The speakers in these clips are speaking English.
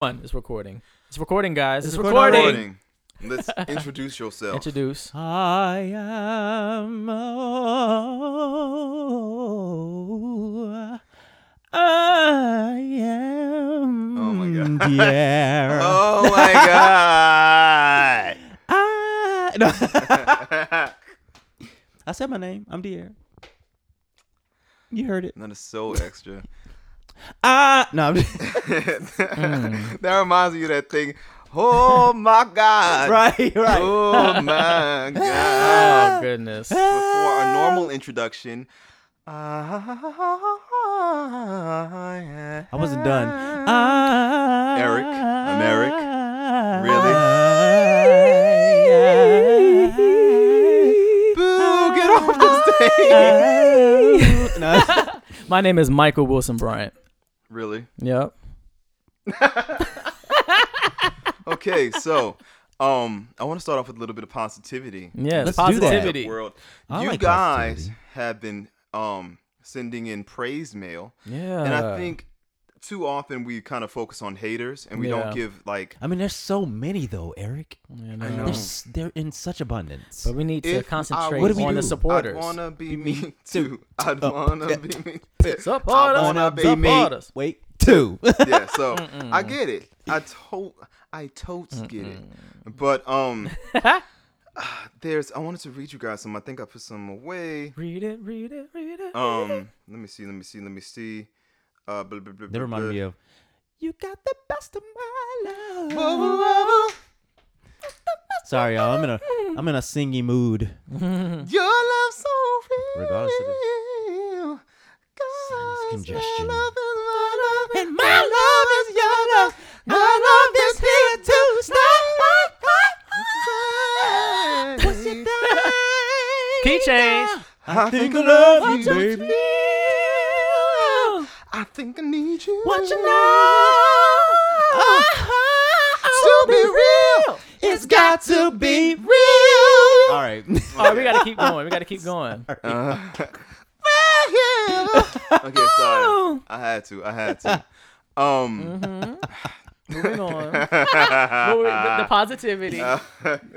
One, it's recording. It's recording, guys. It's, It's recording. recording. Recording. Let's introduce yourself. Introduce. I am. Oh, I am. Oh my God. Dear. oh my god. I, no. I said my name. I'm Dier. You heard it. that is so extra. Ah, no. I'm mm. that reminds me of that thing. Oh my god. right, right. Oh my oh, God! Oh goodness. Before a normal introduction. I I wasn't done. Ah, Eric, I'm Eric. Really? Ah, Boo, get off the ah, stage. No. My name is Michael Wilson Bryant. Really? Yep. Okay, so um I want to start off with a little bit of positivity. Yeah, Let's do that. positivity. World. I you like guys positivity. have been um sending in praise mail. Yeah. And I think too often we kind of focus on haters and we Yeah. don't give like I mean, there's so many though, Eric. You I know. know. They're, in such abundance. But we need to if concentrate I What do we on the supporters. I'd wanna be me too. I'd Oh, wanna yeah. be me too. Support I us. wanna be me. Support. Wait, two. Yeah, so Mm-mm. I get it. I to I totes get it. But um there's I wanted to read you guys some. I think I put some away. Read it, read it, read it. Um let me see, let me see, let me see. Uh blah, blah, blah, They remind blah. me of. You got the best of my love. Whoa, whoa, whoa, whoa. Sorry, y'all. I'm in a I'm in a singy mood. Your love so real. Regardless of real. Sinus God's congestion. love is my love, And my love is your love. My love is here to stay. What's your thing? Key change. I think I love you, baby. I think I need you. What you know? To be real, It's got to be real. All right. All right, we gotta keep going. We gotta keep going. Uh, okay, sorry. I had to. I had to. Um. Mm-hmm. Moving on. The, the positivity. uh,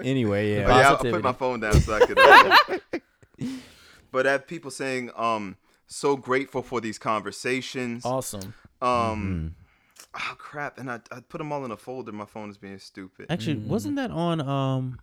Anyway, yeah. But yeah, I Positivity. put my phone down so I could. Uh, but I have people saying, um, so grateful for these conversations. awesome. Um, oh crap, and I, I put them all in a folder. My phone is being stupid. Actually, Mm. wasn't that on um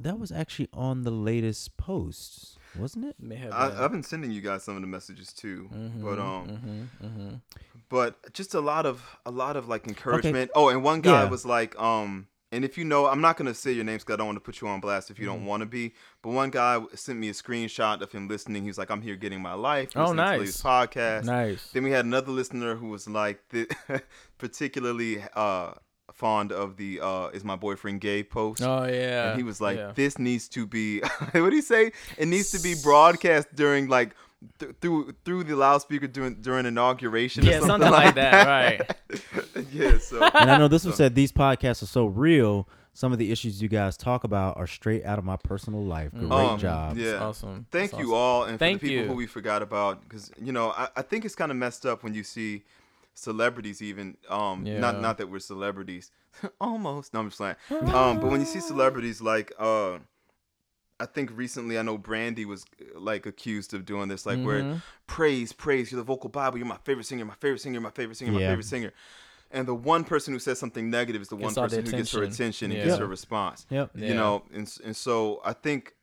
that was actually on the latest post, wasn't it? May have I, I've been sending you guys some of the messages too, but Mhm, um, mhm, mhm. but just a lot of a lot of like encouragement. Oh, and one guy Yeah. was like, um, and if you know, I'm not gonna say your names because I don't want to put you on blast if you Mm-hmm. don't want to be. But one guy sent me a screenshot of him listening. He was like, I'm here getting my life. Oh, listening to this nice. podcast. Nice. Then we had another listener who was like, particularly uh fond of the uh is my boyfriend gay post. Oh yeah. And he was like, yeah. "This needs to be what do you say? It needs to be broadcast during like th- through through the loudspeaker during during inauguration. or Yeah, something, something like that, right? yeah. So And I know this was So- said these podcasts are so real. Some of the issues you guys talk about are straight out of my personal life. Great Um, job. yeah. awesome. thank That's you awesome. all, and Thank for the people you. who we forgot about, because you know I, I think it's kind of messed up when you see celebrities even um Yeah. not not that we're celebrities almost no I'm just playing um but when you see celebrities like uh I think recently I know Brandy was like accused of doing this like where Mhm. praise, praise. You're the vocal Bible. You're my favorite singer. My favorite singer. My favorite singer. My Yeah. favorite singer. And the one person who says something negative is the one Gets the person who gets her attention. attention and Yeah. gets her response. Yep. Yeah. You know, and and so I think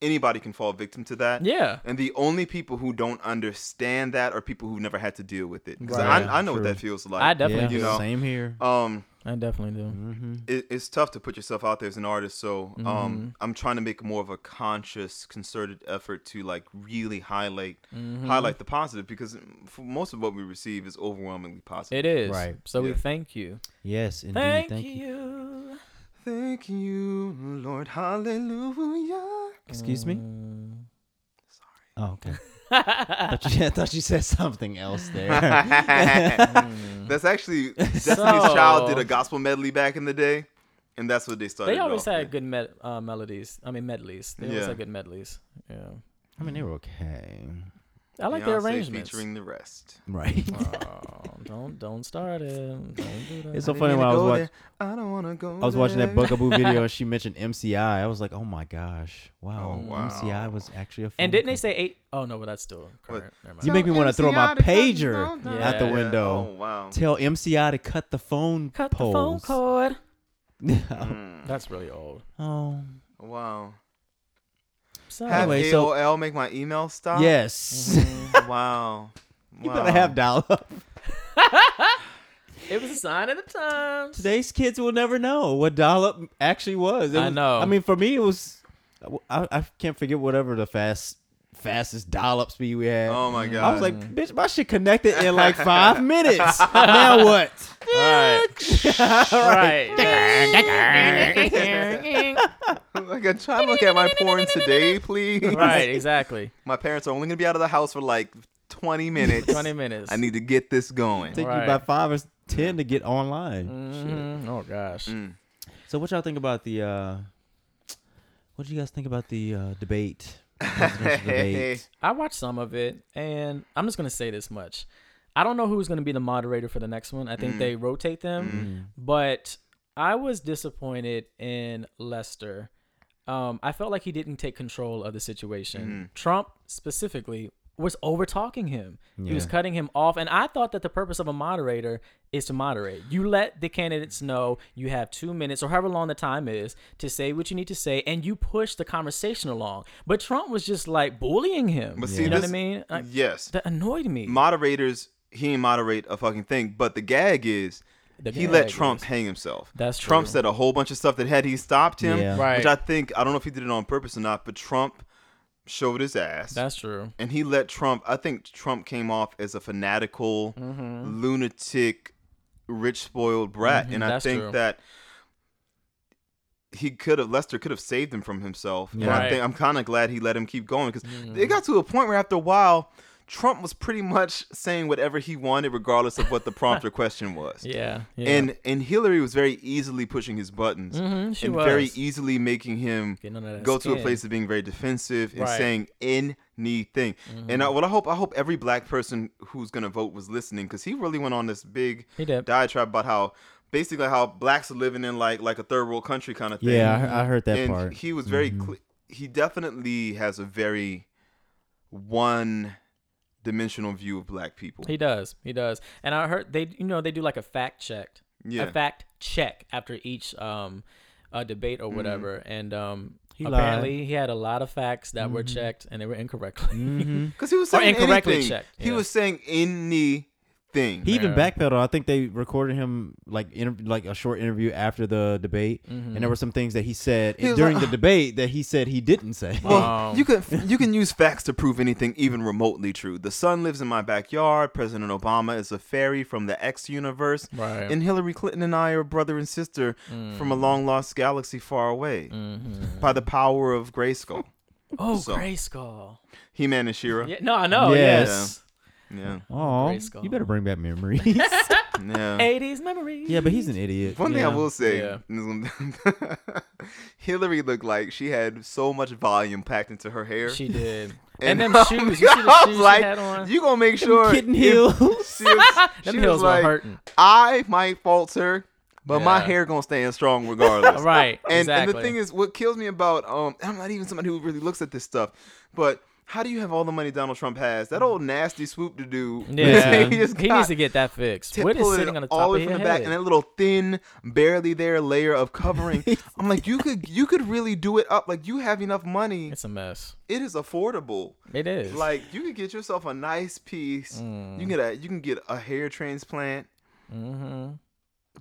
anybody can fall victim to that. Yeah. And the only people who don't understand that are people who've never had to deal with it. 'Cause Right. I, I know what that feels like. I definitely yeah, do. you know, Same here. um, I definitely do. Mm-hmm. it, it's tough to put yourself out there as an artist. So Mm-hmm. um, I'm trying to make more of a conscious, concerted effort to like really highlight Mhm. highlight the positive because for most of what we receive is overwhelmingly positive. It is. Right. So we thank you. Yes, indeed. Thank, Thank, you. you. Thank you, Lord. Hallelujah. Excuse me. Mm. Oh, okay. I thought, you, I thought you said something else there. That's actually Destiny's So- Child did a gospel medley back in the day, and that's what they started. They always had with. good med- uh, melodies. I mean medleys. They always Yeah. had good medleys. Yeah. I mean, they were okay. I like the Beyonce arrangements. featuring the rest. Right. Oh, don't don't start it. Don't do that. It's so I funny didn't when I was watching. I don't wanna go. I was watching that there. Bug a Boo video and she mentioned MCI. I was like, oh my gosh, wow, Oh, wow. MCI was actually a. and didn't they company. say eight oh no, but that's still current. Never mind. You make me want to throw my MCI to cut pager the phone out the window. Oh wow. Tell MCI to cut the phone Cut the phone cord. Mm. That's really old. oh Wow. So, Have Anyway, so- AOL make my email stop? yes, Mhm. Wow. you wow. better have dial up. it was a sign of the times. Today's kids will never know what dial up actually was. It I was- know. I mean, for me, it was. I, I can't forget whatever the fast fastest dial up speed we had. Oh my god. I was like, bitch, my shit connected in like five minutes. now what? Right. right. like I'm trying to look at my porn today, please. right, exactly. My parents are only gonna be out of the house for like 20 minutes. 20 minutes. I need to get this going. Take you Right. about five or ten to get online. Mhm. Oh gosh. Mm. So what y'all think about the? uh What do you guys think about the uh debate? Presidential debate. I watched some of it, and I'm just gonna say this much: I don't know who's gonna be the moderator for the next one. I think Mm. they rotate them, Mm. but I was disappointed in Lester. Um, I felt like he didn't take control of the situation. Mhm. Trump specifically was over talking him. He was cutting him off, and I thought that the purpose of a moderator is to moderate. You let the candidates know you have two minutes or however long the time is to say what you need to say, and you push the conversation along. But Trump was just like bullying him. But see, you know this, what I mean? Like, yes, that annoyed me. moderators he ain't moderate a fucking thing. But the gag is The he let Trump is- hang himself. That's true. Trump said a whole bunch of stuff that had he stopped him, Yeah. Right. which I think I don't know if he did it on purpose or not, but Trump showed his ass. That's true. and he let Trump. I think Trump came off as a fanatical, Mm-hmm. lunatic, rich spoiled brat, Mhm, and I that's think true. that he could have Lester could have saved him from himself. And Yeah. I think I'm kind of glad he let him keep going because Mhm. it got to a point where after a while. Trump was pretty much saying whatever he wanted, regardless of what the prompt or question was. Yeah. yeah. And and Hillary was very easily pushing his buttons Mhm, she and was. very easily making him Getting under that go to a place of being very defensive and Right. saying anything. And I, what I hope, I hope every black person who's gonna vote was listening because he really went on this big diatribe about how basically how blacks are living in like like a third world country kind of thing. Yeah, I, I heard that and part. he was very Mhm. cle he definitely has a very one dimensional view of black people. He does. He does. And I heard they, you know, they do like a fact check, yeah. a fact check after each um, uh, debate or whatever. And um, He lied. apparently he had a lot of facts that were Mhm. checked and they were incorrectly. Because he was Or saying incorrectly anything. checked, He yeah. was saying anything. He even Yeah. backpedaled. I think they recorded him like inter- like a short interview after the debate, and there were some things that he said He during like, the debate that he said he didn't say. Well, Um, you can you can use facts to prove anything even remotely true. The sun lives in my backyard. President Obama is a fairy from the X universe, right. and Hillary Clinton and I are brother and sister from a long lost galaxy far away. Mhm. By the power of Grayskull, Oh, so- Grayskull. He Man and She-Ra. Yeah, no, I know. Yes. Yes. Yeah, Oh, Grayskull. you better bring back memories. yeah. 80s memories. yeah, but he's an idiot. One thing I Yeah. will say, Yeah. Hillary looked like she had so much volume packed into her hair. She did. And And, them I shoes. was You see the shoes like, she had on? You gonna make sure kitten if- heels. she was- them she heels was like, were hurting. I might falter, but my Yeah. hair gonna stand strong regardless. Right. And, exactly. and the thing is, what kills me about um, I'm not even somebody who really looks at this stuff, but how do you have all the money Donald Trump has? That old nasty swoop to do. yeah. he just he needs to get that fixed. tip What is sitting on the top the way of from your the back, head? and that little thin, barely there layer of covering. I'm like, you could you could really do it up. Like you have enough money. it's a mess. It is affordable. It is. Like you could get yourself a nice piece. Mm. You can get a you can get a hair transplant. Mm-hmm.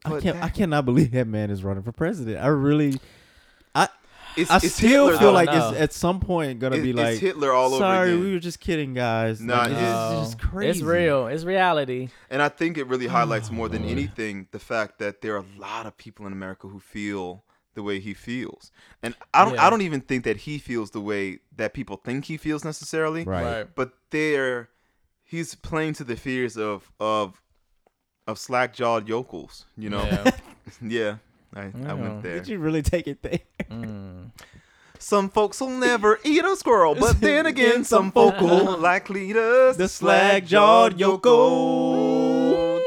I can't. that- I cannot believe that man is running for president. I really. It's, I it's still Hitler, feel like know. it's at some point gonna It- be it's like. Hitler all over again. Sorry, again. we were just kidding, guys. Nah, Like, it's, it's- just crazy. It's real. It's reality. And I think it really highlights more than Lord. anything the fact that there are a lot of people in America who feel the way he feels. And I don't Yeah. I don't even think that he feels the way that people think he feels necessarily. Right. But they're he's playing to the fears of of of slack jawed yokels, you know? Yeah. Yeah. I, I Yeah. went there. Did you really take it there? Mm. Some folks will never eat a squirrel, but then again, some folk will likely to The slag-jawed Yoko.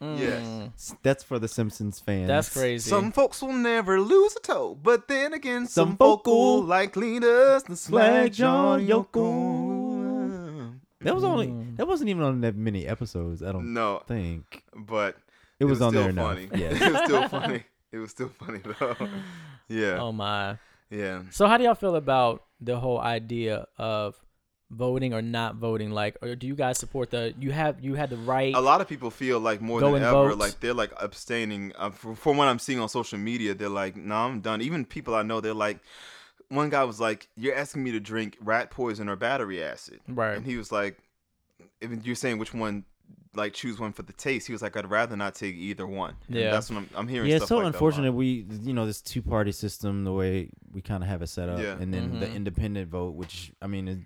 Yes. That's for the Simpsons fans. That's crazy. Some folks will never lose a toe, but then again, some, Some folk folk will will likely to the slag slag-jawed Yoko. Yoko. That was only that wasn't even on that many episodes. I don't No, think but it was, on still there enough. funny. Yeah. it was still funny. It was still funny though. Yeah, Oh my. yeah. So how do y'all feel about the whole idea of voting or not voting? Like, or do you guys support the you have you had the right? A lot of people feel like more than ever, vote. like they're like abstaining. Uh, from, from what I'm seeing on social media, they're like, "No, I'm done." Even people I know, they're like, one guy was like, "You're asking me to drink rat poison or battery acid," Right. and he was like, "If you're saying which one." Like choose one for the taste. He was like, I'd rather not take either one. And Yeah. that's what I'm, I'm hearing. Yeah, stuff it's so like that a lot. unfortunate. We, you know, this two party system, the way we kind of have it set up, Yeah. and then the Mhm. independent vote, which I mean, it,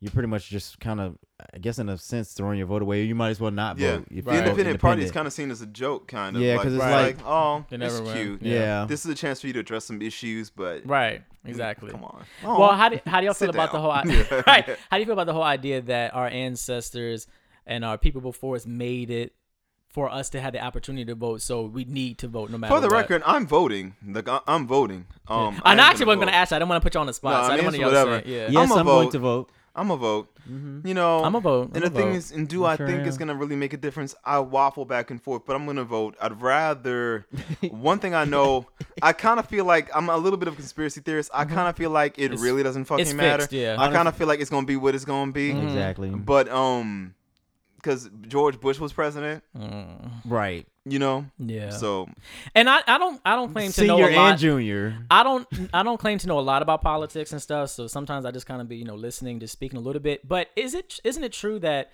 you're pretty much just kind of, I guess, in a sense, throwing your vote away. You might as well not Yeah, vote. if the you vote independent party is kind of seen as a joke, kind of. Yeah, like, 'cause it's like- oh, it's win. cute. Yeah. Yeah. This is a chance for you to address some issues, but right. Exactly. Come on. Well, how do how do y'all feel Sit about the whole i- right? How do you feel about the whole idea that our ancestors and our people before us made it for us to have the opportunity to vote, so we need to vote no matter. For the what? record, I'm voting. Like I- I'm voting. Um, I am actually wasn't gonna ask. you. I didn't want to put you on the spot. No, so I I mean, didn't want it's y'all whatever. say, yeah. Yes, I'm a I'm, going to vote. I'm a vote. Mhm. You know, I'm a vote. And I'm the thing vote. is, and do I I sure think it's gonna really make a difference? I waffle back and forth, but I'm gonna vote. I'd rather. one thing I know, I kind of feel like I'm a little bit of a conspiracy theorist. I kind of feel like it It's- really doesn't fucking it's matter. fixed, yeah. I kind of feel like it's gonna be what it's gonna be. Exactly. But um, because George Bush was president, Mm, Right. you know. yeah. So and I, I don't I don't claim to know Senior a lot. and junior. I don't I don't claim to know a lot about politics and stuff, so sometimes I just kind of be, you know, listening, just speaking a little bit. But is it isn't it true that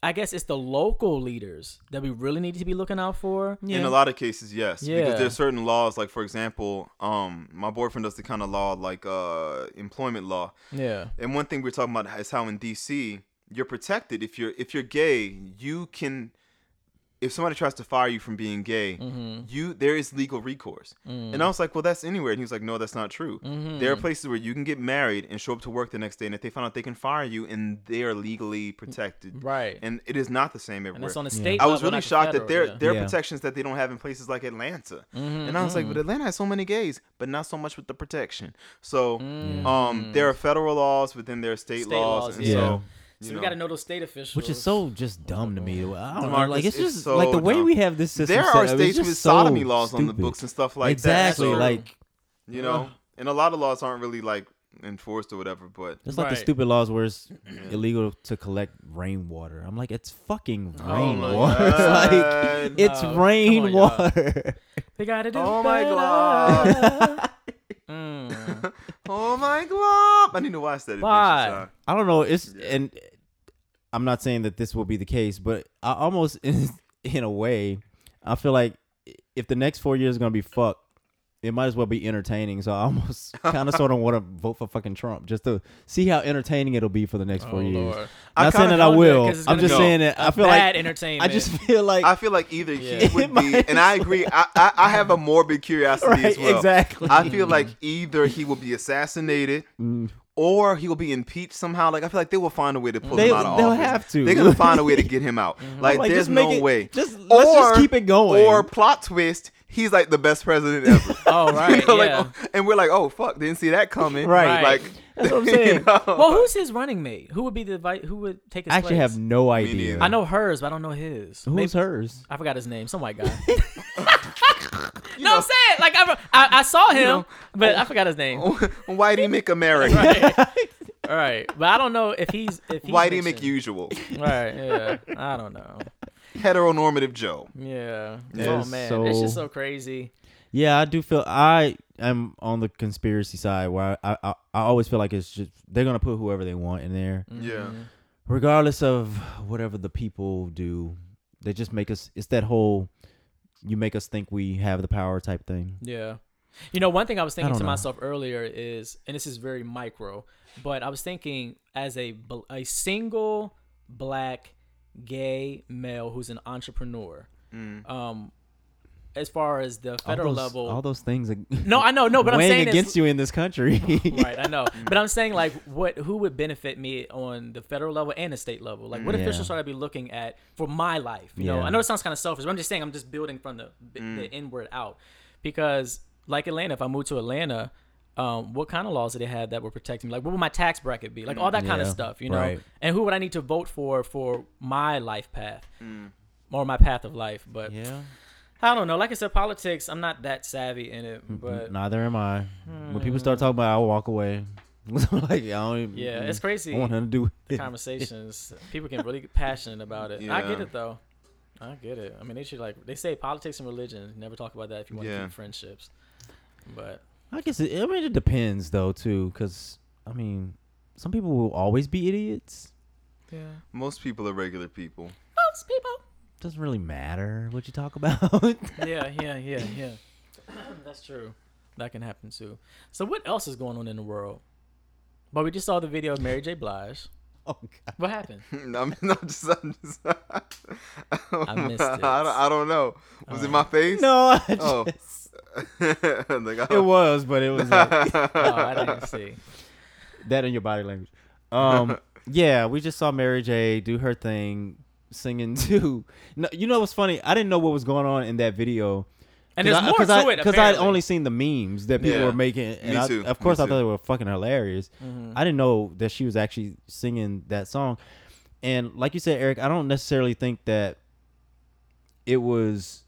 I guess it's the local leaders that we really need to be looking out for? in a lot of cases, yes, Yeah. because there's certain laws. Like for example, um, my boyfriend does the kind of law like uh employment law. Yeah. And one thing we're talking about is how in DC you're protected if you're if you're gay, you can if somebody tries to fire you from being gay, Mm-hmm. you there is legal recourse. And I was like, well, that's anywhere. And he was like, no, that's not true. Mm-hmm. There are places where you can get married and show up to work the next day, and if they find out they can fire you, and they are legally protected. Right. And it is not the same And everywhere. that's on the Yeah. state. I was really not the shocked that there yeah. there are Yeah. protections that they don't have in places like Atlanta. Mhm, And I was like, but Atlanta has so many gays, but not so much with the protection. So Mm. um, there are federal laws within their state, State laws, laws, and yeah. so So you we know, got to know those state officials. Which is so just dumb to me. Oh, I don't know. Like it's it's just so like the way dumb. we have this system. there are up, it's states just with so sodomy laws on the books and stuff like exactly. that. So, like you know, and a lot of laws aren't really like enforced or whatever. But It's like the stupid laws where it's illegal to collect rainwater. I'm like, it's fucking Oh rainwater. God. like, it's No, come on, rainwater. they got to do Oh my better. Mm. oh my god, I need to watch that. Why? I don't know. It's Yeah. and I'm not saying that this will be the case, but I almost in, in a way, I feel like if the next four years is gonna be fucked, it might as well be entertaining. So I almost kind of sort of want to vote for fucking Trump just to see how entertaining it'll be for the next Oh, four years. Lord. I Not saying kinda that I don't it will. 'cause it's I'm just saying that I A feel bad like entertainment. I just feel like I feel like either Yeah. he would be, and I agree. I, I, I have a morbid curiosity right, as well. exactly. I feel like either he will be assassinated Mm. or he will be impeached somehow. Like I feel like they will find a way to pull They- him out of they'll office. have to. They're gonna find a way to get him out. Like, Like, there's just make no it- way. Just let's just keep it going. Or plot twist, he's like the best president ever. Oh, right. You know, like, yeah. oh, and we're like, oh fuck, didn't see that coming. Right. Like That's what I'm you know? well, who's his running mate? Who would be the vi- who would take his I actually place? have no idea. I know hers, but I don't know his. who's Maybe- hers. I forgot his name. Some white guy. You no, know, I'm saying like I, I, I saw him, know, but I forgot his name. Oh, Whitey McAmerican. right. All right, but I don't know if he's if he's Whitey mentioned. McUsual. Right. Yeah. I don't know. Heteronormative Joe. Yeah. That oh is man, it's just so- so crazy. Yeah, I do feel I am on the conspiracy side where I, I I always feel like it's just they're gonna put whoever they want in there, Yeah. Mhm. regardless of whatever the people do. They just make us. It's that whole you make us think we have the power type thing. Yeah. You know, one thing I was thinking don't to know. myself earlier is, and this is very micro, but I was thinking as a a single black gay male who's an entrepreneur, Mm. um, as far as the All federal those- level. all those things. No, I know, no, but I'm saying against you in this country. right, I know. But I'm saying like what who would benefit me on the federal level and the state level? Like what Yeah. officials should I be looking at for my life? You know, I know it sounds kind of selfish, but I'm just saying I'm just building from the the inward out. Because like Atlanta, if I move to Atlanta, um, what kind of laws did they have that would protect me? Like what would my tax bracket be? Like all that kind of stuff, you know? right. And who would I need to vote for for my life path? Or my path of life. But yeah. I don't know. Like I said, politics, I'm not that savvy in it. But Neither am I. When people start talking about, it, I'll walk away. like I don't. Even, yeah, it's crazy. I want to do with it. conversations. People get really get passionate about it. I get it though. I get it. I mean, they should like they say politics and religion. Never talk about that if you want to Yeah. keep friendships. But I guess it, I mean it depends though too, because I mean some people will always be idiots. yeah, Most people are regular people. most people. Doesn't really matter what you talk about. Yeah, yeah, yeah, yeah. That's true. That can happen too. So what else is going on in the world? But we just saw the video of Mary J. Blige. oh God. What happened? I mean, I'm just, I'm just I missed it. I don't, I don't know. Was it Oh. my face? No, I Oh. Just, like, it was, but it was like Oh, I didn't see. that in your body language. Um, yeah, we just saw Mary J. do her thing, singing too. No, you know what's funny? I didn't know what was going on in that video. And there's more to I, it. Because I'd only seen the memes that people Yeah. were making, and Me I, too, of course me I thought they were fucking hilarious. Mhm. I didn't know that she was actually singing that song. And like you said, Eric, I don't necessarily think that it was.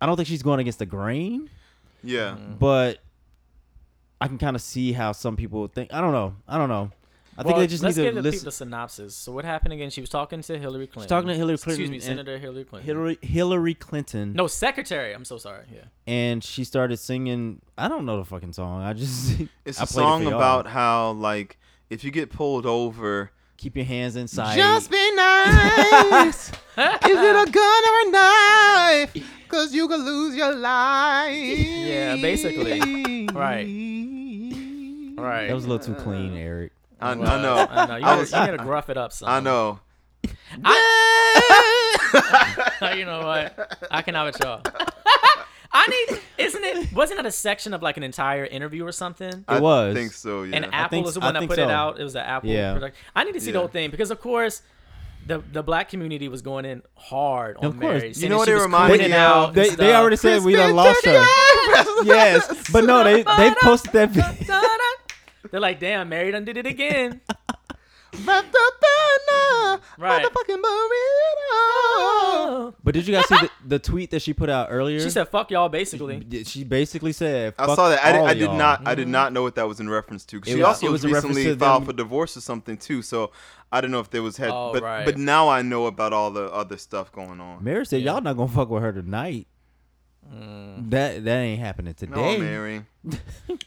I don't think she's going against the grain, yeah. But I can kind of see how some people think. I don't know. I don't know. I think Well, they just let's need give to the listen. people the synopsis. So what happened again? She was talking to Hillary Clinton. talking to Hillary Clinton. Excuse me, Senator Hillary Clinton. Hillary Hillary Clinton, No, Secretary. I'm so sorry. Yeah. and she started singing. I don't know the fucking song. I just It's I a played it song about how, like, if you get pulled over, keep your hands inside. Just be nice. Is it a gun or a knife? Cause you could lose your life. Yeah, basically. Right. Right. that was a little too clean, Eric. I, Well, I know. I know. You I gotta, was- you gotta gruff it up some. I know. you know what? I can have it, y'all. I need. Isn't it? Wasn't that a section of like an entire interview or something? I was. I think so. Yeah. And Apple think was the s- I one that think put it out. It was an Apple Yeah. product. I need to see the whole thing because, of course, the the black community was going in hard on Of course. Mary. You saying know what she it was reminded me out of? They, they already said we done lost her. yes, but no, they they posted that video. They're like, damn, Mary done did it again. Wrap the banner Right. on burrito. But did you guys see the, the tweet that she put out earlier? She said, "Fuck y'all," basically. she basically said, I "Fuck saw that. I did, all I did y'all." not. I did not know what that was in reference to. 'Cause It she was- also it was, was in reference recently to filed them- for divorce or something too. So I didn't know if there was head. Oh, but right. but now I know about all the other stuff going on. Mary said, Yeah. "Y'all not gonna fuck with her tonight. Mm. That that ain't happening No, today." Mary.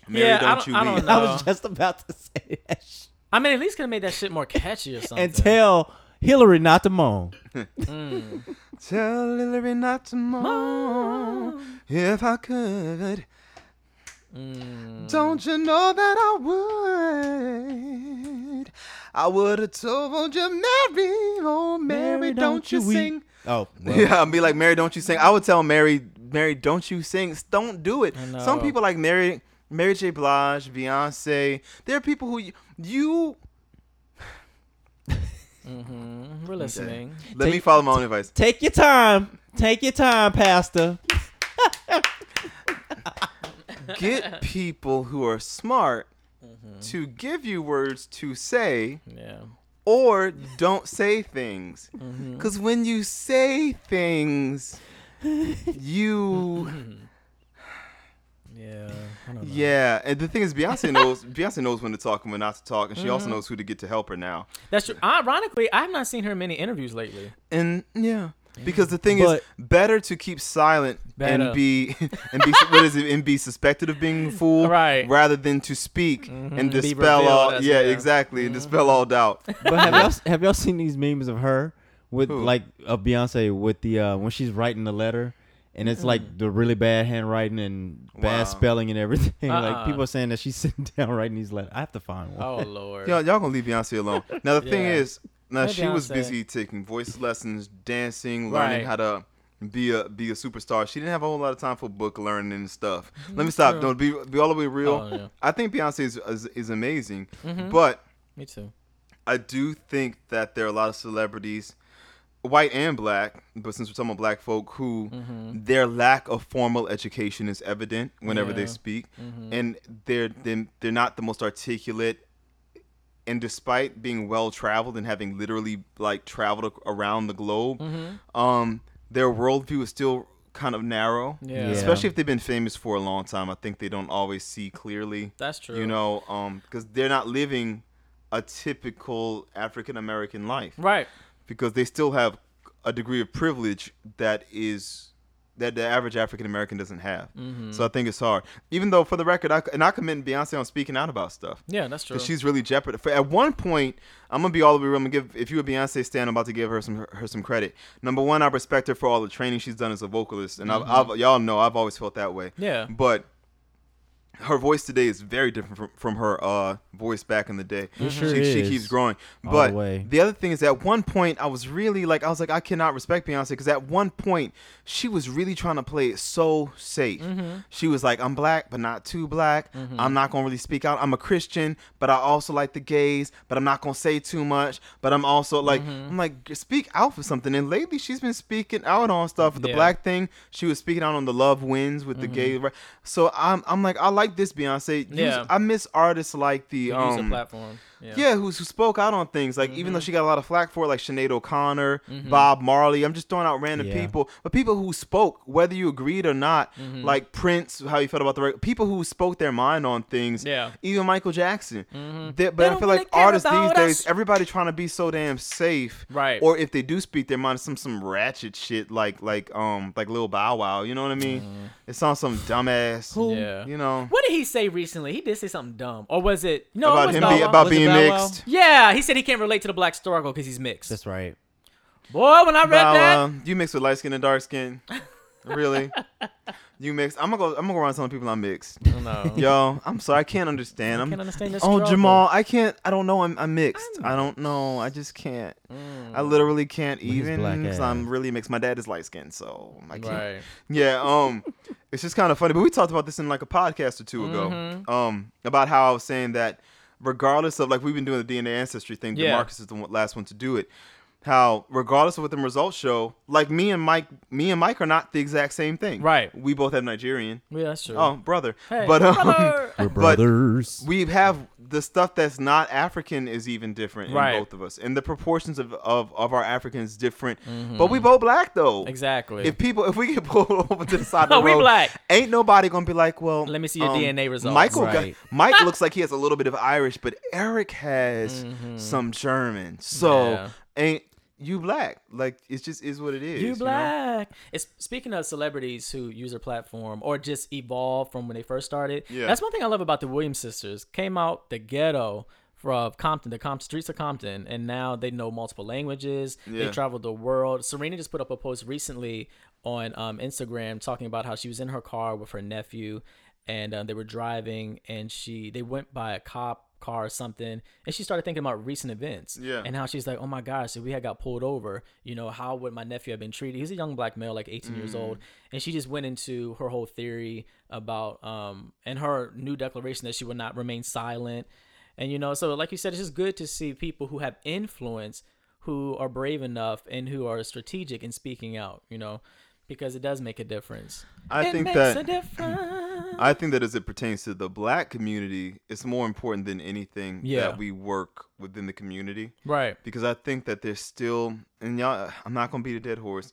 Mary, Yeah, I don't don't- you I don't weep. know. I was just about to say that. Sh- I mean, at least could have made that shit more catchy or something. and tell Hillary not to moan. Mm. Tell Hillary not to moan if I could. Mm. Don't you know that I would? I would have told you, Mary, oh Mary, don't, you weep. sing. Oh, well, Yeah, I'd be like, Mary, don't you sing. I would tell Mary, Mary, don't you sing. Don't do it. Some people like Mary, Mary J. Blige, Beyonce. There are people who you, you hmm We're listening. let me follow my own advice. Take your time. Take your time, Pastor. Get people who are smart to give you words to say Yeah. or don't say things. Mm-hmm. Because when you say things, you. Yeah. I don't know. Yeah, and the thing is, Beyonce knows Beyonce knows when to talk and when not to talk, and she also Mm-hmm. knows who to get to help her now. That's true. Ironically, I have not seen her in many interviews lately. And yeah, because the thing But- is, better to keep silent Better. and be and be what is it and be suspected of being a fool, Right. Rather than to speak Mhm, and dispel all. Yeah, yeah. exactly, and dispel all doubt. But have y'all have y'all seen these memes of her with Who? like of Beyonce with the uh when she's writing the letter and it's like the really bad handwriting and bad Wow. spelling and everything. Uh-uh. Like people are saying that she's sitting down writing these letters. I have to find one. Oh Lord. Y'all, y'all gonna leave Beyonce alone. Now the thing Yeah. is, now Hey, she was Beyonce. busy taking voice lessons, dancing, learning Right. how to be a be a superstar. She didn't have a whole lot of time for book learning and stuff. Let me stop. Don't be be all the way real. Oh, yeah. I think Beyonce is is, is amazing, Mhm. but Me too. I do think that there are a lot of celebrities, white and black, but since we're talking about black folk, who their lack of formal education is evident whenever they Yeah. speak, and they're, they're they're not the most articulate. And despite being well traveled and having literally like traveled around the globe, um, their worldview is still kind of narrow. Yeah. Yeah. Especially if they've been famous for a long time, I think they don't always see clearly That's true. you know um because they're not living a typical african american life Right. Because they still have a degree of privilege that is that the average african american doesn't have Mm-hmm. so i think it's hard even though for the record I, and i commend beyonce on speaking out about stuff Yeah, that's true. she's really jeopard. At one point, I'm gonna be all the way real. I'm gonna give if you a Beyonce stand, I'm about to give her some her some credit. Number one, I respect her for all the training she's done as a vocalist, and I've, I've y'all know I've always felt that way. Mm-hmm. Yeah. But her voice today is very different from, from her uh, voice back in the day. Sure she, she keeps growing. But the the other thing is, at one point, I was really like, I was like, I cannot respect Beyonce because at one point, she was really trying to play it so safe. Mm-hmm. She was like, I'm black, but not too black. I'm not gonna really speak out. I'm a Christian, but I also like the gays, but I'm not gonna say too much. But I'm also like, Mm-hmm. I'm like, speak out for something. And lately, she's been speaking out on stuff. The Yeah. black thing, she was speaking out on the love wins with the gay. So I'm, I'm like, I like this Beyonce. Use- Yeah. I miss artists like the um, platform. Yeah. yeah, who, who spoke out on things like even though Mm-hmm. she got a lot of flack for it, like Sinead O'Connor, Bob Marley. I'm just throwing out random Yeah. people, but people who spoke, whether you agreed or not, Mm-hmm. like Prince, how you felt about the reg- people who spoke their mind on things. Yeah. Mm-hmm. even Michael Jackson. They- They but I feel really like artists these about days, us. everybody trying to be so damn safe, Right. Or if they do speak their mind, some some ratchet shit like like um like Lil Bow Wow. You know what I mean? It's on some dumbass. Mm-hmm. Yeah. You know What did he say recently? He did say something dumb, or was it no? it about was him Bow be, about being Bow Wow? Mixed. Yeah, he said he can't relate to the black struggle because he's mixed. That's right. Boy, when I read Bow that, Wow, you mix with light skin and dark skin. really? You mix? I'm gonna go. I'm gonna go around telling people I'm mixed. no. Yo, I'm sorry, I can't understand. I can't understand this. Oh, struggle. Jamal, I can't. I don't know. I'm, I'm mixed. I don't know. I just can't. Mm. I literally can't even. black 'cause I'm really mixed. My dad is light skinned, so I can't. Right. Yeah. Um, it's just kind of funny. But we talked about this in like a podcast or 2 ago. Mm-hmm. Um, about how I was saying that regardless of like we've been doing the DNA ancestry thing. Yeah. Demarcus is the last one to do it. How regardless of what the results show, like me and Mike, me and Mike are not the exact same thing. Right. We both have Nigerian. Yeah, that's true. Oh, brother. Hey, but um, brother. We're But- brothers. we have the stuff that's not African is even different Right. in both of us, and the proportions of of, of our Africans different. But we both black though. Mm-hmm. exactly. If people, if we get pulled over to the side of the Oh, we black. ain't nobody gonna be like, well, Let me see your um, DNA results. Michael, got- Mike looks like he has a little bit of Irish, but Eric has some German. So Mm-hmm. Yeah. ain't you black? Like it's just is what it is. You know? black. It's speaking of celebrities who use their platform or just evolve from when they first started. Yeah. That's one thing I love about the Williams sisters. Came out the ghetto from Compton, the Compton streets of Compton, and now they know multiple languages. Yeah. They traveled the world. Serena just put up a post recently on um, Instagram talking about how she was in her car with her nephew, and uh, they were driving, and she they went by a cop car or something, and she started thinking about recent events. Yeah. And how she's like, oh my gosh, if we had got pulled over, you know, how would my nephew have been treated? He's a young black male, like 18 years old. And she just went into her whole theory about, um, and her new declaration that she would not remain silent. And, you know, so like you said, it's just good to see people who have influence who are brave enough and who are strategic in speaking out, you know, because it does make a difference. I it think makes that- a difference. I think that as it pertains to the black community, it's more important than anything Yeah. that we work within the community. right. because I think that there's still, and y'all, I'm not gonna beat a dead horse.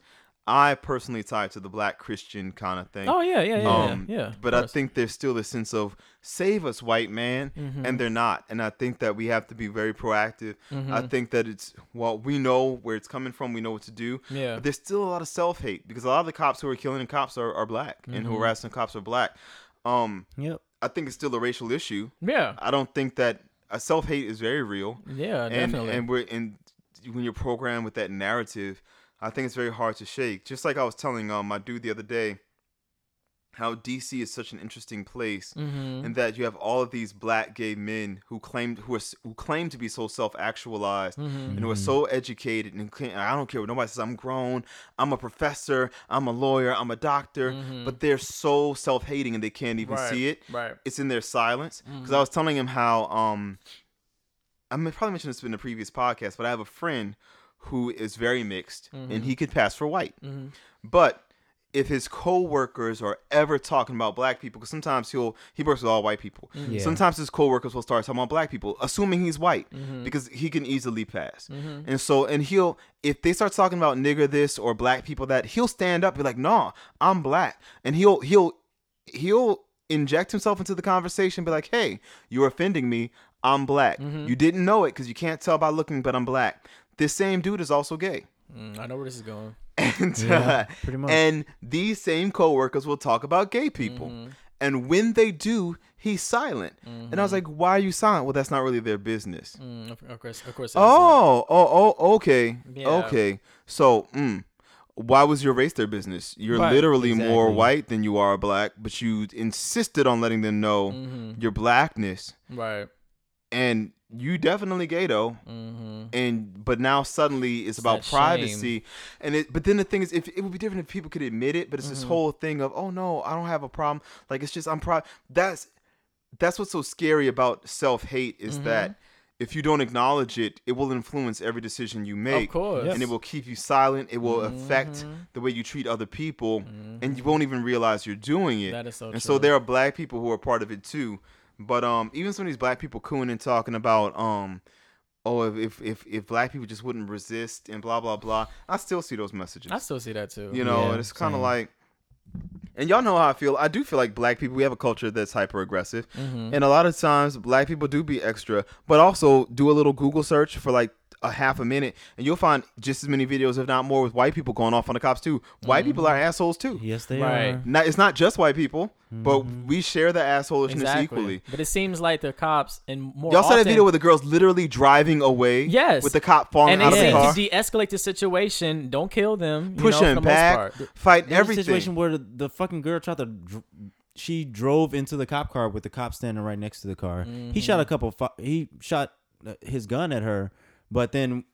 I personally tie it to the black Christian kind of thing. Oh, yeah, yeah, yeah, Um, yeah. yeah. but I think there's still a sense of save us, white man, Mm-hmm. and they're not. And I think that we have to be very proactive. I Mm-hmm. think that it's well, we know where it's coming from, we know what to do. Yeah. But there's still a lot of self hate because a lot of the cops who are killing the cops are, are black, and Mm-hmm. who are harassing cops are black. Um, Yep. I think it's still a racial issue. yeah. I don't think that uh, self hate is very real Yeah, and definitely. and we're in when you're programmed with that narrative, I think it's very hard to shake. Just like I was telling um my dude the other day, how DC is such an interesting place, Mm-hmm. and that you have all of these black gay men who claim who are who claim to be so self actualized Mm-hmm. and who are so educated and claim, I don't care what nobody says. I'm grown. I'm a professor. I'm a lawyer. I'm a doctor. But they're so self hating and they can't even Mm-hmm. Right, see it. right. It's in their silence. Because I was telling him how um, I mean, probably mentioned this in the previous podcast, but I have a friend who is very mixed and he mm-hmm. could pass for white. Mm-hmm. But if his coworkers are ever talking about black people, because sometimes he'll he works with all white people. Mm-hmm. Yeah. Sometimes his coworkers will start talking about black people, assuming he's white, because he can easily pass. And so, and he'll if they start talking about nigger this or black people that, he'll stand up and be like, "Nah, I'm black," and he'll he'll he'll inject himself into the conversation, be like, "Hey, you're offending me. I'm black. You didn't know it because you can't tell by looking, but I'm black." This same dude is also gay. Mm, I know where this is going. And, Yeah, uh, pretty much. and these same coworkers will talk about gay people. Mm-hmm. And when they do, he's silent. And I was like, why are you silent? Well, that's not really their business. Mm, of, of course, of course. Oh, oh, oh, okay. Yeah. Okay. So, mm, why was your race their business? You're Right. literally more white than you are black, but you insisted on letting them know Mm-hmm. your blackness. right. And you definitely gay though Mm-hmm. and but now suddenly it's, about that privacy and it but then the thing is if it would be different if people could admit it but it's Mm-hmm. this whole thing of oh no i don't have a problem like it's just i'm proud that's that's what's so scary about self-hate is Mm-hmm. that if you don't acknowledge it it will influence every decision you make Of course. and it will keep you silent it will affect Mm-hmm. the way you treat other people and you won't even realize you're doing it That is so and true. so there are black people who are part of it too but um even some of these black people cooing and talking about um oh if if if, if black people just wouldn't resist and blah blah blah i still see those messages I still see that too. you know Yeah, and it's kind of like and y'all know how I feel. I do feel like black people, we have a culture that's hyper aggressive. Mm-hmm. And a lot of times, black people do be extra, but also do a little Google search for like a half a minute, and you'll find just as many videos, if not more, with white people going off on the cops too. White people Mm-hmm. are assholes too. Yes, they Right. are. Not, it's not just white people, but Mm-hmm. we share the assholishness exactly. equally. But it seems like the cops and more. Y'all saw that video where the girl's literally driving away. Yes. With the cop falling and out they of the car. to de-escalate the situation, don't kill them. You Push know, for the back. Fight There was a everything. situation where the, the fucking girl tried to. Dr- she drove into the cop car with the cop standing right next to the car. He shot a Mm-hmm. couple. Fu- he shot uh, his gun at her, but then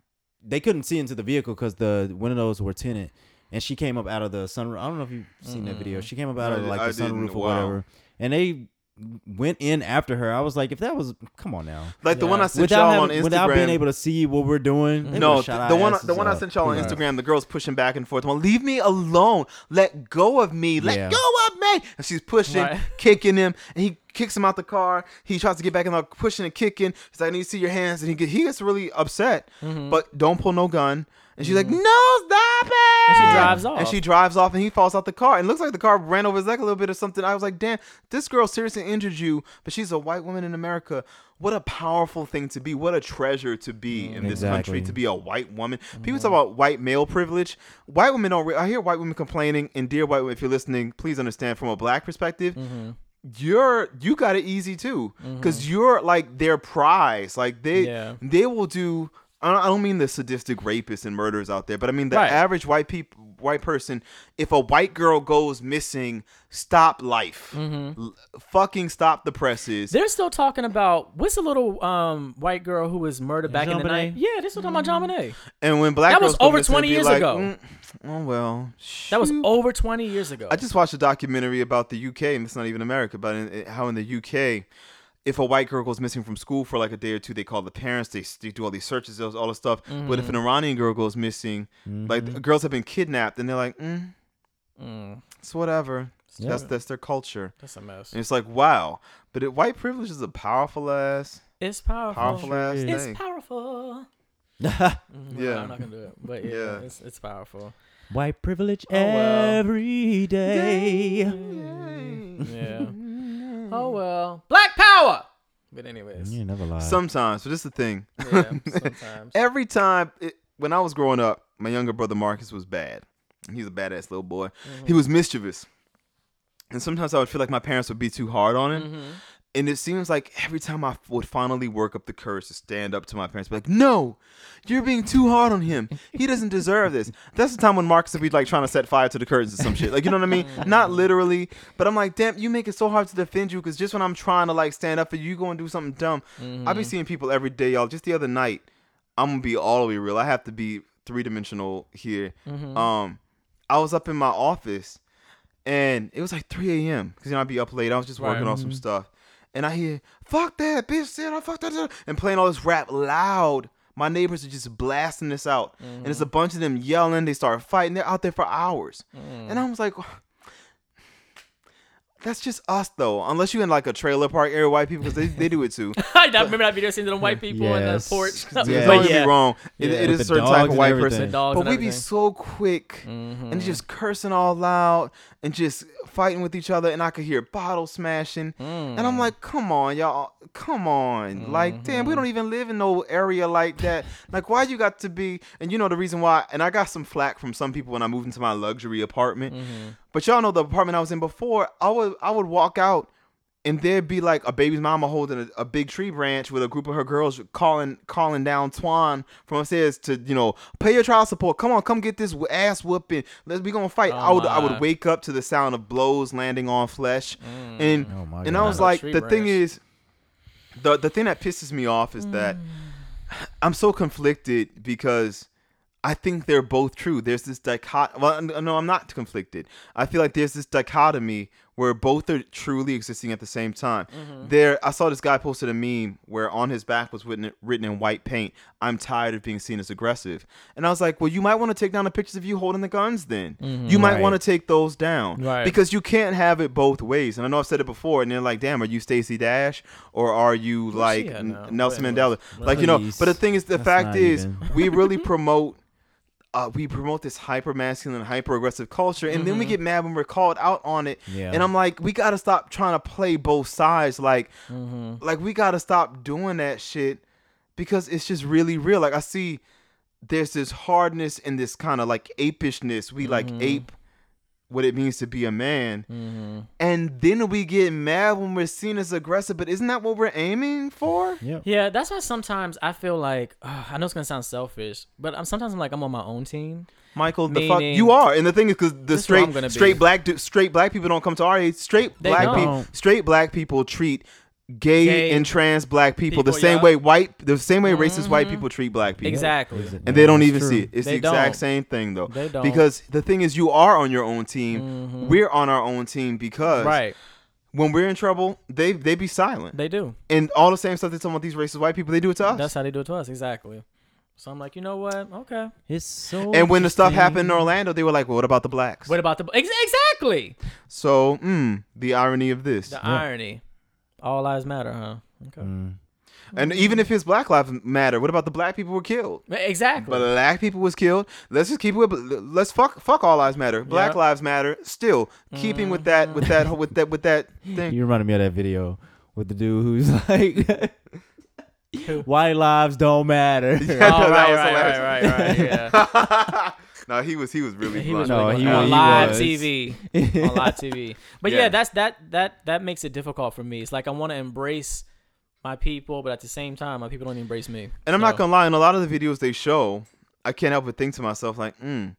they couldn't see into the vehicle because the windows were tinted. And she came up out of the sunroof. I don't know if you've seen that video. She came up out of like I the sunroof or Wow. whatever. And they went in after her. I was like, if that was, come on now. like the Yeah. one I sent Without, y'all on Instagram. without being able to see what we're doing. no, would've the one the one I sent y'all on Right. Instagram, the girl's pushing back and forth. Well, leave me alone. Let go of me. Let Yeah. go of me. And she's pushing, Right. kicking him, and he kicks him out the car. He tries to get back in the pushing and kicking. He's like, I need to see your hands, and he get, he gets really upset. Mm-hmm. But don't pull no gun. And she's like, mm-hmm. No, stop it. And she drives off. And she drives off, and he falls out the car. And it looks like the car ran over his leg a little bit or something. I was like, Damn, this girl seriously injured you, but she's a white woman in America. What a powerful thing to be. What a treasure to be mm-hmm. in this country to be a white woman. People mm-hmm. talk about white male privilege. White women don't. Re- I hear white women complaining, and dear white women, if you're listening, please understand from a black perspective. You're you got it easy too, because you're like their prize. Like they Yeah. they will do. I don't- mean the sadistic rapists and murderers out there, but I mean the Right. average white people, white person. If a white girl goes missing, stop life. L- fucking stop the presses. They're still talking about what's the little um white girl who was murdered back in the JonBenet? night? Yeah, they're still talking about John Bonet. and when black That girls was over missing, 20 years like, ago. "Mm, oh well. That was over 20 years ago. I just watched a documentary about the UK, and it's not even America, but in, in- how in the UK, if a white girl goes missing from school for like a day or two, they call the parents. They, they do all these searches, all all this stuff. But if an Iranian girl goes missing, like girls have been kidnapped, and they're like, mm, Mm, it's whatever. Yeah. That's that's their culture, that's a mess. and it's like wow. But it, white privilege is a powerful ass, It's powerful. powerful ass. It's thing. powerful. Mhm, Yeah. I'm not gonna do it, but yeah, Yeah. It's, it's powerful. White privilege Oh, well. every day. Yeah. Oh mm. well. Black power. But anyways, You never lie. Sometimes, but this is the thing. yeah, sometimes. Every time, it, when I was growing up, my younger brother Marcus was bad. He's a badass little boy. He mm-hmm. was mischievous. And sometimes I would feel like my parents would be too hard on him. Mm-hmm. And it seems like every time I would finally work up the courage to stand up to my parents, be like, "No, you're being too hard on him. He doesn't deserve this." That's the time when Marcus would be like trying to set fire to the curtains or some shit. Like, you know what I mean? Not literally, but I'm like, "Damn, you make it so hard to defend you." Because just when I'm trying to like stand up for you, you go and do something dumb. I be seeing people every day, y'all. Just the other night, I'm gonna be all the way real. I have to be three dimensional here. Um, I was up in my office, and it was like 3 a.m. because you know I'd be up late. I was just working Right. on some stuff, and I hear "fuck that bitch," said I fuck that, that," and playing all this rap loud. My neighbors are just blasting this out, and it's a bunch of them yelling. They start fighting. They're out there for hours, and I was like. That's just us though. Unless you're in like a trailer park area, white people, because they, they do it too. I remember that video seeing them white people on the porch. Yeah. Don't but get yeah, me wrong. It, Yeah, it with a certain type of white everything. person. The dogs But and we be so quick Mm-hmm. and just cursing all loud and just fighting with each other. And I could hear bottles smashing. And Mm. I'm like, come on, y'all. Come on. Like, damn, Mm-hmm. we don't even live in no area like that. Like, why you got to be. And you know the reason why. And I got some flack from some people when I moved into my luxury apartment. Mm-hmm. But y'all know the apartment I was in before, I would I would walk out and there'd be like a baby's mama holding a, a big tree branch with a group of her girls calling calling down Twan from upstairs to you know pay your child support. Come on, come get this ass whooping. Let's be gonna fight. Oh I would I would wake up to the sound of blows landing on flesh, mm. and Oh my and I was like, tree the thing is, the the thing that pisses me off is that mm. I'm so conflicted because I think they're both true. There's this dichotomy. Well, no, I'm not conflicted. I feel like there's this dichotomy where both are truly existing at the same time. There, I saw this guy posted a meme where on his back was written, written in white paint, "I'm tired of being seen as aggressive," and I was like, well, you might want to take down the pictures of you holding the guns. Then you might Right. want to take those down Right. because you can't have it both ways. And I know I've said it before, and they're like, "Damn, are you Stacey Dash or are you like at N- Nelson Wait, Mandela?" let's- Like you know, but the thing is, the That's fact is, even- we really promote uh, we promote this hyper masculine, hyper aggressive culture, and then we get mad when we're called out on it. Yeah. And I'm like, we gotta stop trying to play both sides. Like, Mm-hmm. like we gotta stop doing that shit because it's just really real. Like I see, there's this hardness and this kind of like apishness. We like ape what it means to be a man, mm-hmm. and then we get mad when we're seen as aggressive. But isn't that what we're aiming for? Yep. Yeah, that's why sometimes I feel like ugh, I know it's gonna sound selfish, but I'm sometimes I'm like I'm on my own team. Michael, the fuck you are, and the thing is, because the This is where I'm straight be. straight black straight black people don't come to our age. Straight They black people, straight black people treat gay, Gay and trans black people, the same yeah. way white, the same way racist white people treat black people. Exactly. And they don't even true. see it. It's They the exact don't. same thing though. They don't. Because the thing is, you are on your own team. We're on our own team because Right. when we're in trouble, they they be silent. They do. and all the same stuff they talking about these racist white people, they do it to us. That's how they do it to us. Exactly. So I'm like, you know what? Okay. It's so. and when the stuff happened in. Orlando, they were like, well, "What about the blacks?" What about the ex- exactly So, mm, the irony of this. the irony? All lives matter, huh? Okay. Mm. And even if his black lives matter, what about the black people who were killed? Exactly. Black people was killed. Let's just keep it. with- Let's fuck. Fuck all lives matter. Black Yep. lives matter. Still keeping with that. With that. With that. With that thing. You reminded me of that video with the dude who's like, "White lives don't matter." oh, that right, was right, right, right, right, yeah. No, he was. He was really. he blunt. was No, really he going- on was- he live was. TV. on live TV. But yeah. Yeah. that's that that that makes it difficult for me. It's like I want to embrace my people, but at the same time, my people don't embrace me. And I'm not gonna lie. In a lot of the videos they show, I can't help but think to myself like, mm,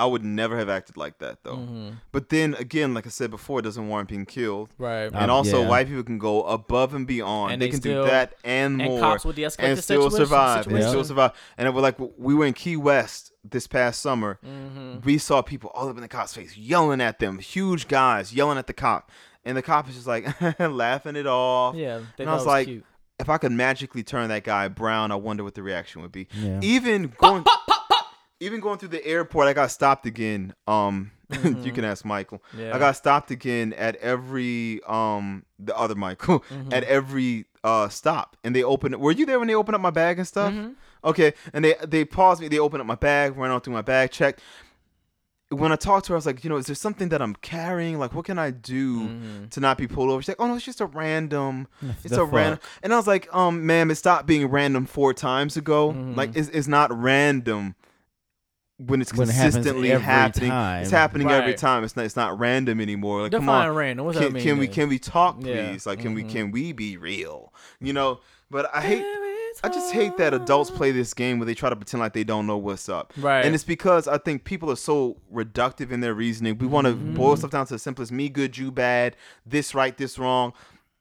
I would never have acted like that though. Mm-hmm. But then again, like I said before, it doesn't warrant being killed. Right. Um, And also, yeah. white people can go above and beyond. And they, they can still- do that and, and more, cops would de-escalate and the still situation- survive. And situation. still survive. And it was like we were in Key West this past summer. Mm-hmm. We saw people all up in the cop's face, yelling at them. Huge guys yelling at the cop, and the cop is just like laughing it off. Yeah. They And I was was like, cute. If I could magically turn that guy brown, I wonder what the reaction would be. Yeah. Even going, pop, pop, pop, even going through the airport, I got stopped again. Um, you can ask Michael. Yeah. I got stopped again at every um the other Michael at every uh stop, and they opened. Were you there when they opened up my bag and stuff? Okay, and they they paused me. They opened up my bag, ran on through my bag, checked. When I talked to her, I was like, you know, is there something that I'm carrying? Like, what can I do to not be pulled over? She's like, oh no, it's just a random. It's the a random. And I was like, um, ma'am, it stopped being random four times ago. Like, it's, it's not random. When it's When consistently every happening. time. It's happening every time. It's not. It's not random anymore. Like, come on, random. What's that can, mean? can we can we talk, please? Yeah. Like, can we Mhm. can we be real? You know. But I hate. I just hate that adults play this game where they try to pretend like they don't know what's up. Right. And it's because I think people are so reductive in their reasoning. We want to Mm-hmm. boil stuff down to the simplest: me good, you bad, this right, this wrong.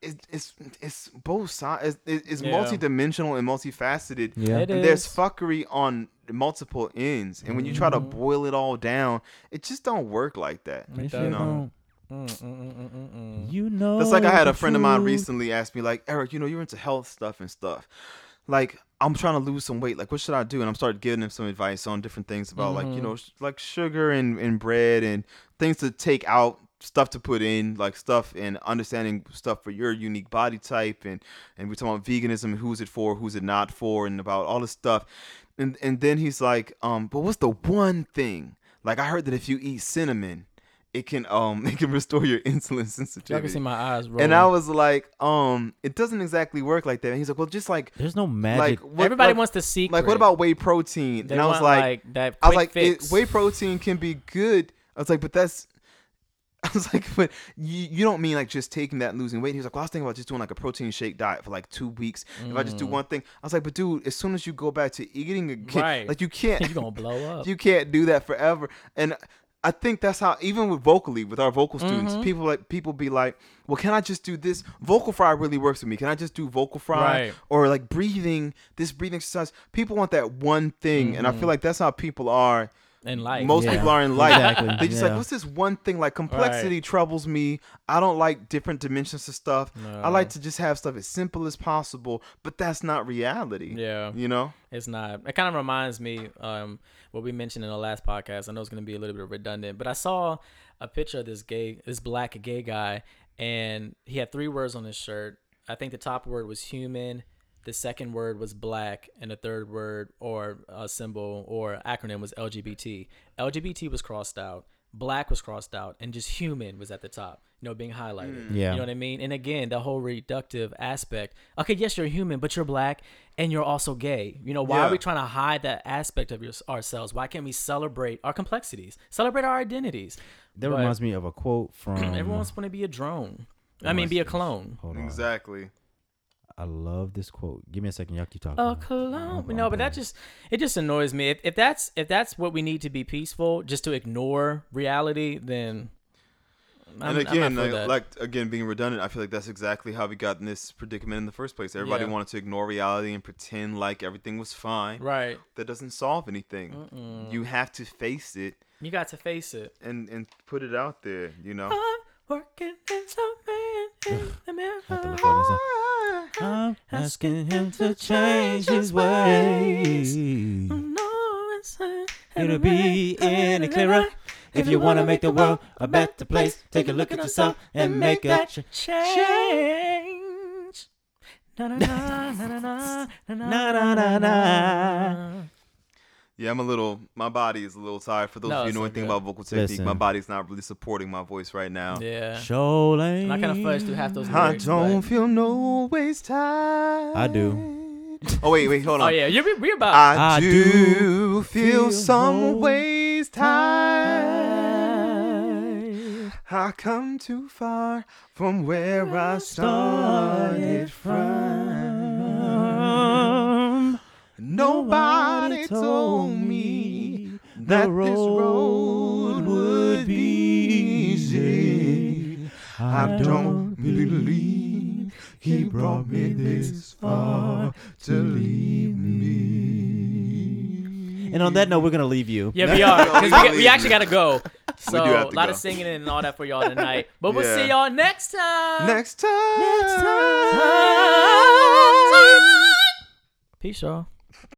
It's it's, it's both sides. It's, it's Yeah. multidimensional and multifaceted. Yeah. It And there's fuckery on multiple ends. And when you try to Mhm. boil it all down, it just don't work like that. It you know. Mm, mm, mm. You know. That's like I had a friend of mine recently ask me, like, Eric, you know, you're into health stuff and stuff. Like, I'm trying to lose some weight. Like, what should I do? And I'm started giving him some advice on different things about, like, you Mhm. know, sh- like sugar and, and bread and things to take out, stuff to put in, like stuff and understanding stuff for your unique body type. And, and we're talking about veganism, who's it for, who's it not for, and about all this stuff. And, and then he's like, um, but what's the one thing? Like, I heard that if you eat cinnamon, it can um it can restore your insulin sensitivity. Y'all can see my eyes rolling. And I was like, um, it doesn't exactly work like that. And he's like, well, just like, There's no magic. like what, Everybody like, wants the secret. like, what about whey protein? They and I was want, like, that. I was like, it, whey protein can be good. I was like, but that's, I was like, but you, you don't mean like just taking that and losing weight. He was like, well, I was thinking about just doing like a protein shake diet for like two weeks. If I just do Mm. one thing, I was like, but dude, as soon as you go back to eating again, Right. like you can't, you're gonna blow up. you can't do that forever. And I think that's how even with vocally with our vocal students, Mhm. people like people be like, "Well, can I just do this? Vocal fry really works with me. Can I just do vocal fry Right. or like breathing? This breathing exercise. People want that one thing, and I feel like that's how people are. In life. Most Yeah, people are in life. exactly, They just yeah. like, what's this one thing? Like complexity troubles me. I don't like different dimensions of stuff. I like to just have stuff as simple as possible, but that's not reality. Yeah, You know? it's not. It kind of reminds me um what we mentioned in the last podcast. I know it's gonna be a little bit redundant, but I saw a picture of this gay, this black gay guy, and he had three words on his shirt. I think the top word was human. The second word was black, and the third word or uh, symbol or acronym was LGBT. LGBT was crossed out, black was crossed out, and just human was at the top. You know, being highlighted. Yeah. You know what I mean? And again, the whole reductive aspect. Okay, yes, you're human, but you're black and you're also gay. You know, why Yeah. are we trying to hide that aspect of your, ourselves? Why can't we celebrate our complexities? Celebrate our identities. that but- reminds me of a quote from. Everyone's going to be a drone. I mean, be a clone. Hold on. Exactly. I love this quote. Give me a second. Y'all keep talking. A I'm- clone. No, but that just it just annoys me. If, if that's if that's what we need to be peaceful, just to ignore reality, then. I'm, and I'm not again, for like, like again, being redundant, I feel like that's exactly how we got in this predicament in the first place. Everybody Yeah. wanted to ignore reality and pretend like everything was fine. right. That doesn't solve anything. Mm-mm. You have to face it You got to face it. and and put it out there. You know. I'm working as a man in the mirror. Have to record this up. I'm asking him to change his ways. Oh, It'll be any clearer if you want to make the world a better place. Take a look at yourself and make a ch- change. Na na na na na na Na, na, na, na. Yeah, I'm a little. My body is a little tired. For those No, of you who know anything good. about vocal technique, Listen. my body's not really supporting my voice right now. Yeah. Show And I kind of fudged through half those Lyrics, I don't but- feel no waste time. I do. Oh wait, wait, hold oh, on. Oh yeah, you're we're about. I, I do, do feel feel some no waste time. I come too far from where I started from. Nobody told me that this road would be easy. I don't believe he brought me this far to leave me. And on that note, we're gonna leave you. Yeah, we are. 'cause we, got- we actually got to go. So a lot go. of singing and all that for y'all tonight. But we'll Yeah. see y'all next time. Next time. Next time. Peace, y'all.